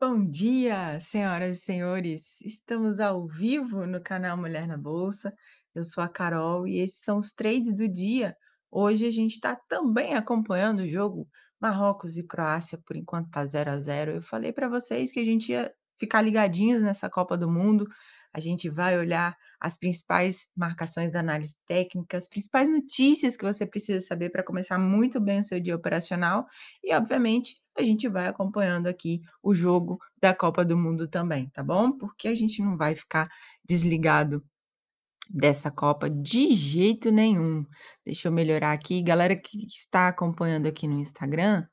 Bom dia, senhoras e senhores. Estamos ao vivo no canal Mulher na Bolsa. Eu sou a Carol e esses são os trades do dia. Hoje a gente está também acompanhando o jogo Marrocos e Croácia, por enquanto está 0 a 0. Eu falei para vocês que a gente ia ficar ligadinhos nessa Copa do Mundo. A gente vai olhar as principais marcações da análise técnica, as principais notícias que você precisa saber para começar muito bem o seu dia operacional e, obviamente, a gente vai acompanhando aqui o jogo da Copa do Mundo também, tá bom? Porque a gente não vai ficar desligado dessa Copa de jeito nenhum. Deixa eu melhorar aqui. Galera que está acompanhando aqui no Instagram,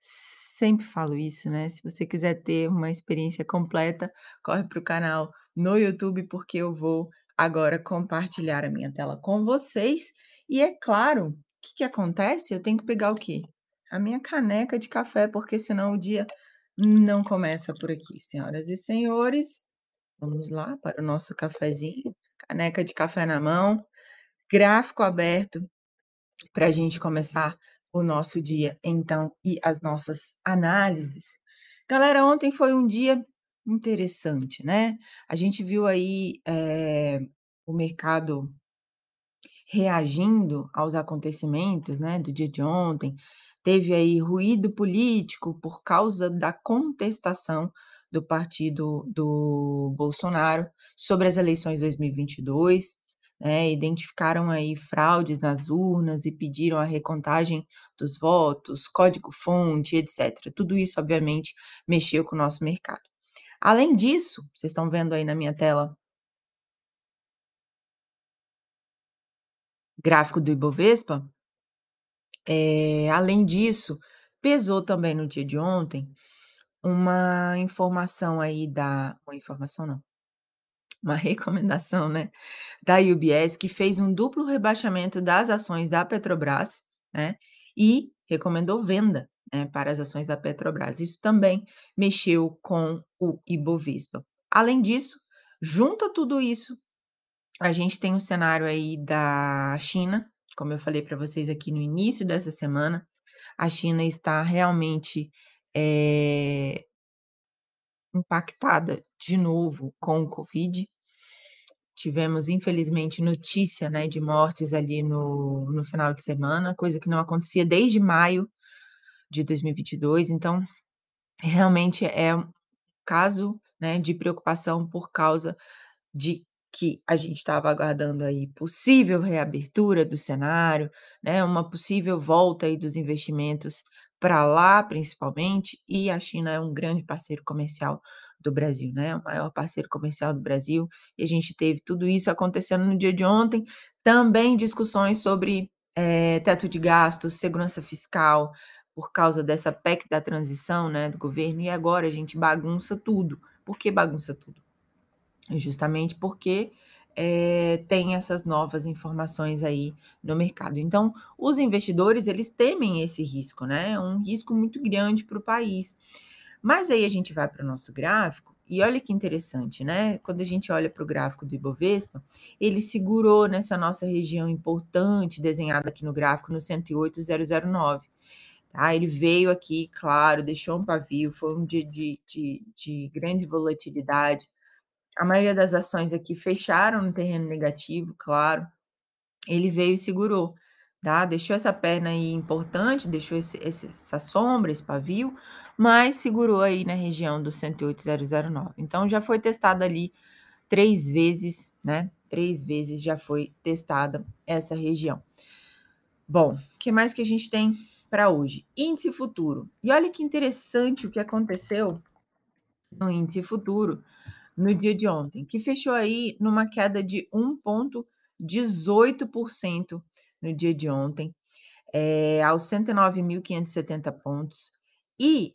sempre falo isso, né? Se você quiser ter uma experiência completa, corre para o canal no YouTube, porque eu vou agora compartilhar a minha tela com vocês. E é claro, o que, que acontece? Eu tenho que pegar o quê? a minha caneca de café, porque senão o dia não começa por aqui, senhoras e senhores. Vamos lá para o nosso cafezinho, caneca de café na mão, gráfico aberto para a gente começar o nosso dia, então, e as nossas análises. Galera, ontem foi um dia interessante, né? A gente viu aí é, o mercado reagindo aos acontecimentos, né, do dia de ontem. Teve aí ruído político por causa da contestação do partido do Bolsonaro sobre as eleições de 2022, né, identificaram aí fraudes nas urnas e pediram a recontagem dos votos, código-fonte, etc. Tudo isso, obviamente, mexeu com o nosso mercado. Além disso, vocês estão vendo aí na minha tela gráfico do Ibovespa, eh, além disso, pesou também no dia de ontem uma informação aí da uma informação não, uma recomendação, né, da UBS que fez um duplo rebaixamento das ações da Petrobras, né, e recomendou venda, né, para as ações da Petrobras. Isso também mexeu com o Ibovespa. Além disso, junta tudo isso, a gente tem um cenário aí da China, como eu falei para vocês aqui no início dessa semana, a China está realmente, eh impactada de novo com o Covid. Tivemos, infelizmente, notícia, né, de mortes ali no no final de semana, coisa que não acontecia desde maio de 2022, então, realmente é caso, né, de preocupação por causa de que a gente estava aguardando aí possível reabertura do cenário, né, uma possível volta aí dos investimentos para lá, principalmente, e a China é um grande parceiro comercial do Brasil, né, o maior parceiro comercial do Brasil, e a gente teve tudo isso acontecendo no dia de ontem. Também discussões sobre, eh, teto de gastos, segurança fiscal, por causa dessa PEC da transição, né, do governo, e agora a gente bagunça tudo. Por que bagunça tudo? Justamente porque, eh, tem essas novas informações aí no mercado. Então, os investidores, eles temem esse risco, né, é um risco muito grande para o país. Mas aí a gente vai para o nosso gráfico, e olha que interessante, né, quando a gente olha para o gráfico do Ibovespa, ele segurou nessa nossa região importante, desenhada aqui no gráfico, no 108,009, tá. Ele veio aqui, claro, deixou um pavio, foi um dia de de de grande volatilidade. A maioria das ações aqui fecharam no terreno negativo, claro. Ele veio e segurou, tá, deixou essa perna aí importante, deixou esse essa sombra, esse pavio, mas segurou aí na região do 108,009. Então já foi testada ali 3 vezes, né, 3 vezes já foi testada essa região. Bom, que mais que a gente tem para hoje? Índice futuro. E olha que interessante o que aconteceu no índice futuro no dia de ontem, que fechou aí numa queda de 1,18% no dia de ontem, eh, aos 109.570 pontos. E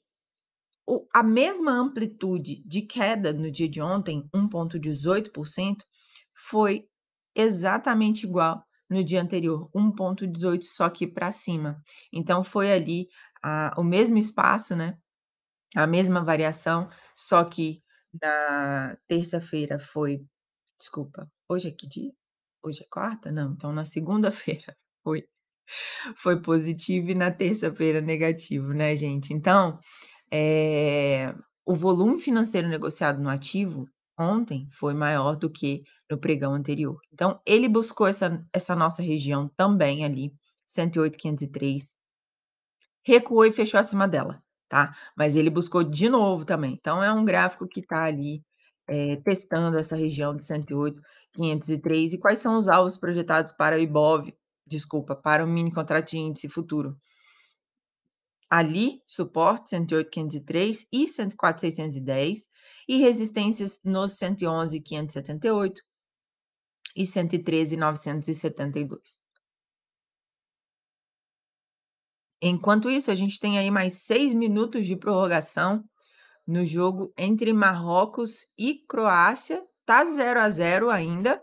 o a mesma amplitude de queda no dia de ontem, 1,18%, foi exatamente igual no dia anterior, 1,18, só que para cima. Então foi ali a o mesmo espaço, né, a mesma variação, só que na terça-feira foi desculpa, hoje é que dia? Hoje é quarta? Não, então na segunda-feira foi Foi positivo e na terça-feira negativo, né, gente. Então, eh, o volume financeiro negociado no ativo ontem foi maior do que no pregão anterior. Então ele buscou essa essa nossa região também ali, 108,503. Recuou e fechou acima dela, tá. Mas ele buscou de novo também. Então é um gráfico que tá ali, eh, testando essa região de 108,503. E quais são os alvos projetados para o Ibov desculpa, para o mini contrato de índice futuro? Ali, suporte 108,503 e 104,610 e resistências nos 111,578 e 113,972. Enquanto isso, a gente tem aí mais 6 minutos de prorrogação no jogo entre Marrocos e Croácia. Tá 0 a 0 ainda.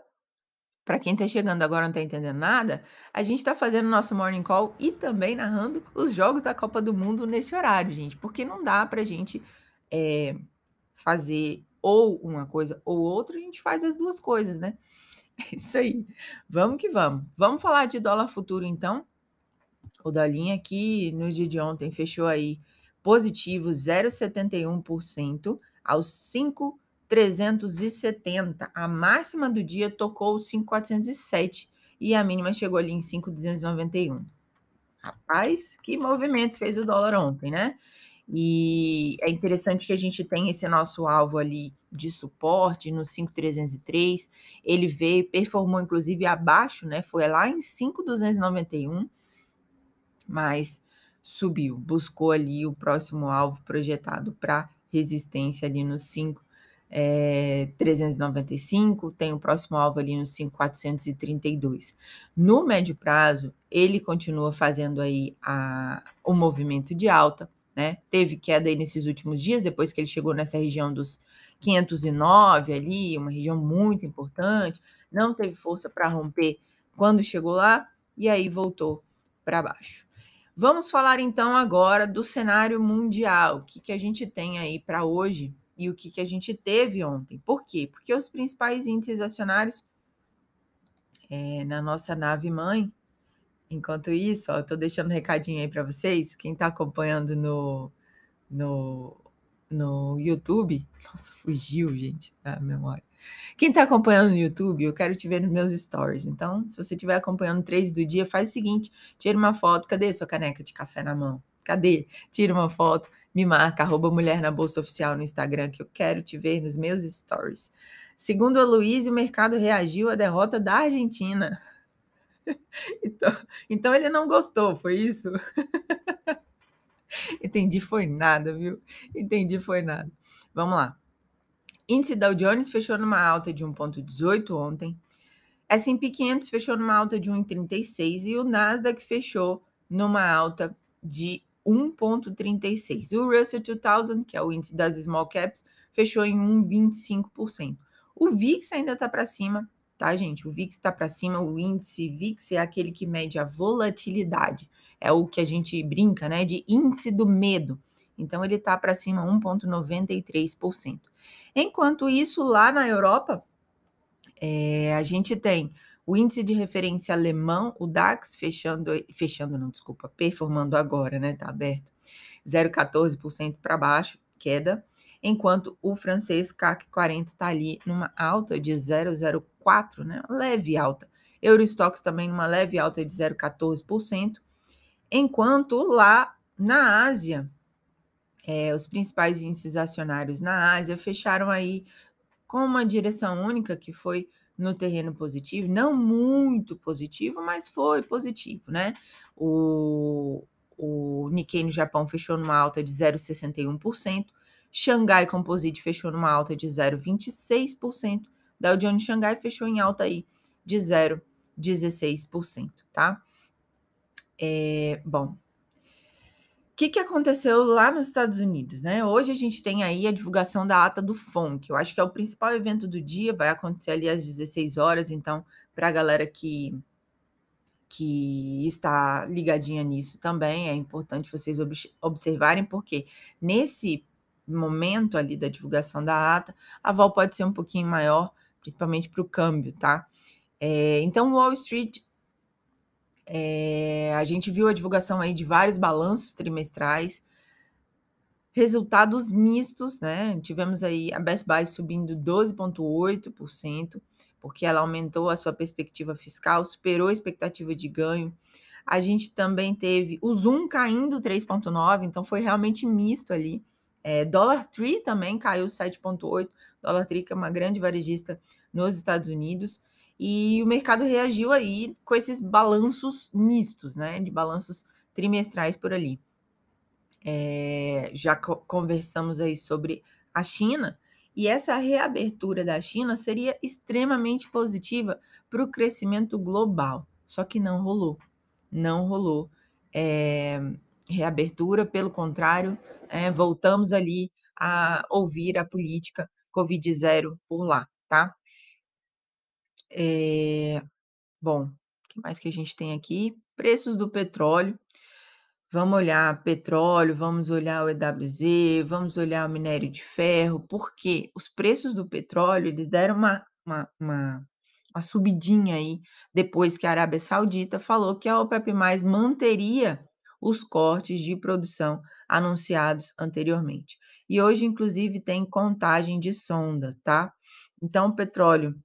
Pra quem tá chegando agora e não tá entendendo nada, a gente tá fazendo nosso morning call e também narrando os jogos da Copa do Mundo nesse horário, gente, porque não dá pra gente, eh, fazer ou uma coisa ou outra, a gente faz as 2 coisas, né. É isso aí. Vamos que vamos. Vamos falar de dólar futuro então? O dolinho aqui no dia de ontem fechou aí positivo 0,71% aos 5.370. A máxima do dia tocou 5.407 e a mínima chegou ali em 5.291. Rapaz, que movimento fez o dólar ontem, né. E é interessante que a gente tem esse nosso alvo ali de suporte no 5.303. Ele veio, performou inclusive abaixo, né, foi lá em 5.291 mas subiu, buscou ali o próximo alvo projetado para resistência ali no 5, eh, 395, tem o próximo alvo ali no 5.432. No médio prazo, ele continua fazendo aí a o movimento de alta, né, teve queda aí nesses últimos dias, depois que ele chegou nessa região dos 509 ali, uma região muito importante, não teve força para romper quando chegou lá, e aí voltou para baixo. Vamos falar então agora do cenário mundial, o que que a gente tem aí para hoje e o que que a gente teve ontem. Por quê? Porque os principais índices acionários eh, na nossa nave mãe enquanto isso, ó, eu tô deixando um recadinho aí para vocês, quem tá acompanhando no no no YouTube nossa, fugiu gente, da memória. Quem tá acompanhando no YouTube, eu quero te ver nos meus stories, então, se você estiver acompanhando 3 do dia, faz o seguinte, tira uma foto cadê sua caneca de café na mão? Cadê? Tira uma foto, me marca arroba mulher na bolsa oficial no Instagram, que eu quero te ver nos meus stories. Segundo a Luiz, o mercado reagiu à derrota da Argentina. Então então ele não gostou, foi isso? Entendi foi nada, viu. Entendi foi nada. Vamos lá. Índice Dow Jones fechou numa alta de 1,18 ontem. S&P 500 fechou numa alta de 1,36 e o Nasdaq fechou numa alta de 1,36. O Russell 2000, que é o índice das small caps, fechou em 1,25%. O VIX ainda está para cima, tá, gente? O VIX está para cima. O índice VIX é aquele que mede a volatilidade. É o que a gente brinca, né, de índice do medo. Então ele está para cima 1,93%. Enquanto isso, lá na Europa, eh, a gente tem o índice de referência alemão, o DAX, fechando fechando não, desculpa, performando agora, né, tá aberto, 0,14% para baixo, queda, enquanto o francês CAC 40 tá ali numa alta de 0,04, né, leve alta. Eurostoxx também numa leve alta de 0,14%, enquanto lá na Ásia eh, os principais índices acionários na Ásia fecharam aí com uma direção única, que foi no terreno positivo, não muito positivo, mas foi positivo, né. O o Nikkei no Japão fechou numa alta de 0,61%, Xangai Composite fechou numa alta de 0,26%, Dow Jones Xangai fechou em alta aí de 0,16%, tá. Eh, bom que que aconteceu lá nos Estados Unidos, né? Hoje a gente tem aí a divulgação da ata do FONC, eu acho que é o principal evento do dia, vai acontecer ali às 16h, então, pra galera que que está ligadinha nisso também, é importante vocês obs observarem, porque nesse momento ali da divulgação da ata, a vol pode ser um pouquinho maior, principalmente para o câmbio, tá? Eh, então Wall Street Eh, a gente viu a divulgação aí de vários balanços trimestrais. Resultados mistos, né, tivemos aí a Best Buy subindo 12.8%, porque ela aumentou a sua perspectiva fiscal, superou a expectativa de ganho. A gente também teve o Zoom caindo 3.9, então foi realmente misto ali. Eh, Dollar Tree também caiu 7.8, Dollar Tree que é uma grande varejista nos Estados Unidos, e o mercado reagiu aí com esses balanços mistos, né, de balanços trimestrais por ali. Eh, já co conversamos aí sobre a China, e essa reabertura da China seria extremamente positiva para o crescimento global, só que não rolou, não rolou, eh, reabertura, pelo contrário, eh, voltamos ali a ouvir a política Covid zero por lá, tá. Eh, bom, que mais que a gente tem aqui? Preços do petróleo. Vamos olhar petróleo, vamos olhar o EWZ, vamos olhar o minério de ferro, porque os preços do petróleo, eles deram uma uma uma uma subidinha aí, depois que a Arábia Saudita falou que a OPEP+ manteria os cortes de produção anunciados anteriormente. E hoje, inclusive, tem contagem de sonda, tá. Então o petróleo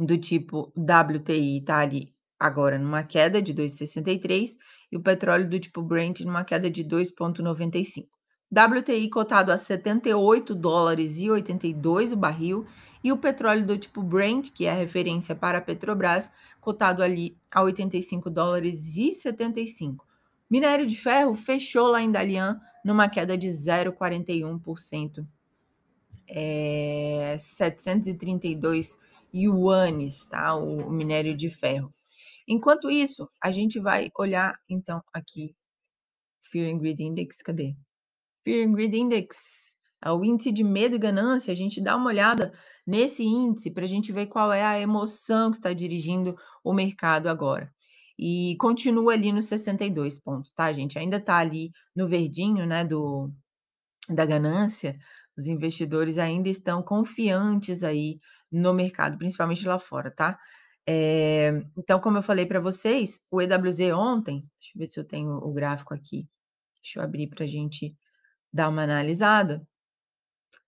do tipo WTI tá ali agora numa queda de 2,63 e o petróleo do tipo Brent numa queda de 2,95. WTI cotado a $78,82 o barril, e o petróleo do tipo Brent, que é a referência para a Petrobras, cotado ali a $85,75. Minério de ferro fechou lá em Dalian numa queda de 0,41%. Eh, 732 iones, tá, o minério de ferro. Enquanto isso, a gente vai olhar então aqui, Fear and Greed Index, cadê? Fear and Greed Index, é o índice de medo e ganância, a gente dá uma olhada nesse índice pra gente ver qual é a emoção que está dirigindo o mercado agora. E continua ali nos 62 pontos, tá, gente, ainda tá ali no verdinho, né, do da ganância, os investidores ainda estão confiantes aí no mercado, principalmente lá fora, tá. Eh, então como eu falei pra vocês, o EWZ ontem deixa eu ver se eu tenho o gráfico aqui, deixa eu abrir pra gente dar uma analisada.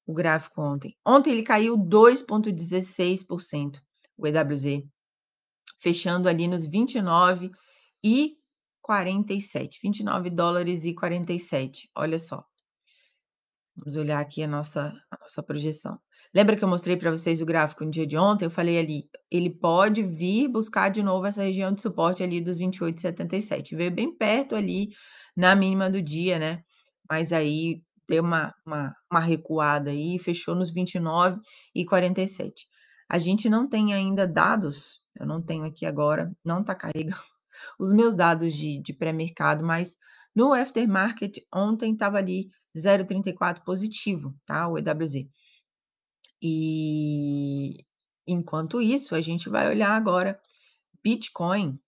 O gráfico ontem. Ontem ele caiu 2,16%, o EWZ, fechando ali nos 29,47, $29,47, olha só. Vamos olhar aqui a nossa a nossa projeção. Lembra que eu mostrei pra vocês o gráfico no dia de ontem? Eu falei ali, ele pode vir buscar de novo essa região de suporte ali dos 28,77, veio bem perto ali na mínima do dia, né, mas aí deu uma uma uma recuada aí fechou nos 29,47. A gente não tem ainda dados, eu não tenho aqui agora, não tá carregando os meus dados de de pré-mercado, mas no aftermarket ontem estava ali 0,34 positivo, tá, o EWZ. E, enquanto isso, a gente vai olhar agora Bitcoin,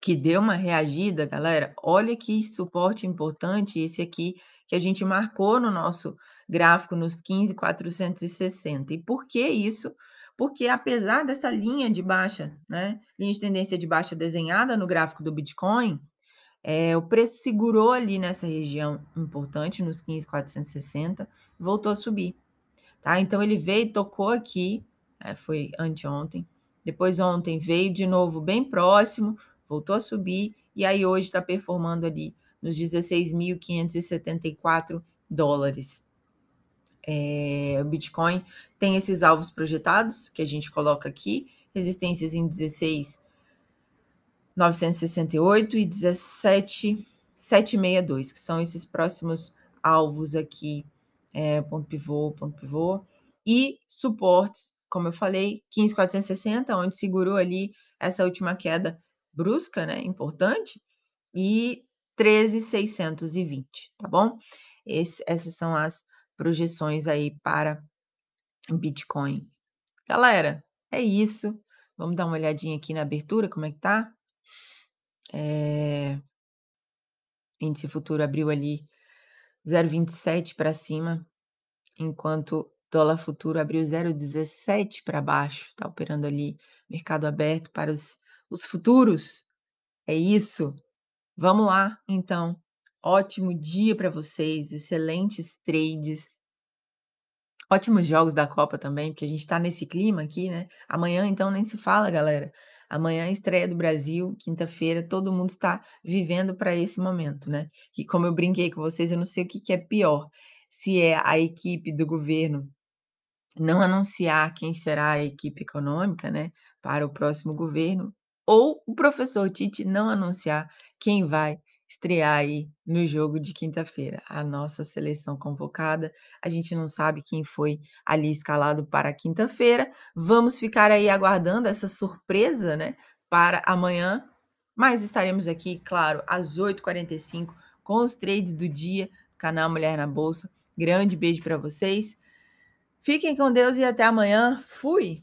que deu uma reagida, galera, olha que suporte importante esse aqui, que a gente marcou no nosso gráfico nos 15.460. E por que isso? Porque apesar dessa linha de baixa, né, linha de tendência de baixa desenhada no gráfico do Bitcoin, eh, o preço segurou ali nessa região importante, nos 15.460, voltou a subir, tá. Então ele veio tocou aqui, eh, foi anteontem, depois ontem veio de novo bem próximo, voltou a subir, e aí hoje tá performando ali nos $16.574. Eh, o Bitcoin tem esses alvos projetados, que a gente coloca aqui, resistências em 16.968 e 17.762, que são esses próximos alvos aqui, eh, ponto pivô, ponto pivô. E suportes, como eu falei, 15.460, onde segurou ali essa última queda brusca, né, importante, e 13.620, tá bom? Esse essas são as projeções aí para Bitcoin. Galera, é isso, vamos dar uma olhadinha aqui na abertura, como é que tá? Eh índice futuro abriu ali 0,27 pra cima, enquanto dólar futuro abriu 0,17 pra baixo, tá operando ali mercado aberto para os os futuros É isso. Vamos lá, então. Ótimo dia para vocês, excelentes trades. Ótimos jogos da Copa também, porque a gente tá nesse clima aqui, né. Amanhã, então, nem se fala, galera. Amanhã é estreia do Brasil, quinta-feira, todo mundo está vivendo para esse momento, né. E como eu brinquei com vocês, eu não sei o que que é pior, se é a equipe do governo não anunciar quem será a equipe econômica, né, para o próximo governo, ou o professor Tite não anunciar quem vai estrear aí no jogo de quinta-feira. A nossa seleção convocada, a gente não sabe quem foi ali escalado para quinta-feira. Vamos ficar aí aguardando essa surpresa, né, para amanhã, mas estaremos aqui, claro, às 8h45 com os trades do dia, canal Mulher na Bolsa. Grande beijo para vocês. Fiquem com Deus e até amanhã. Fui!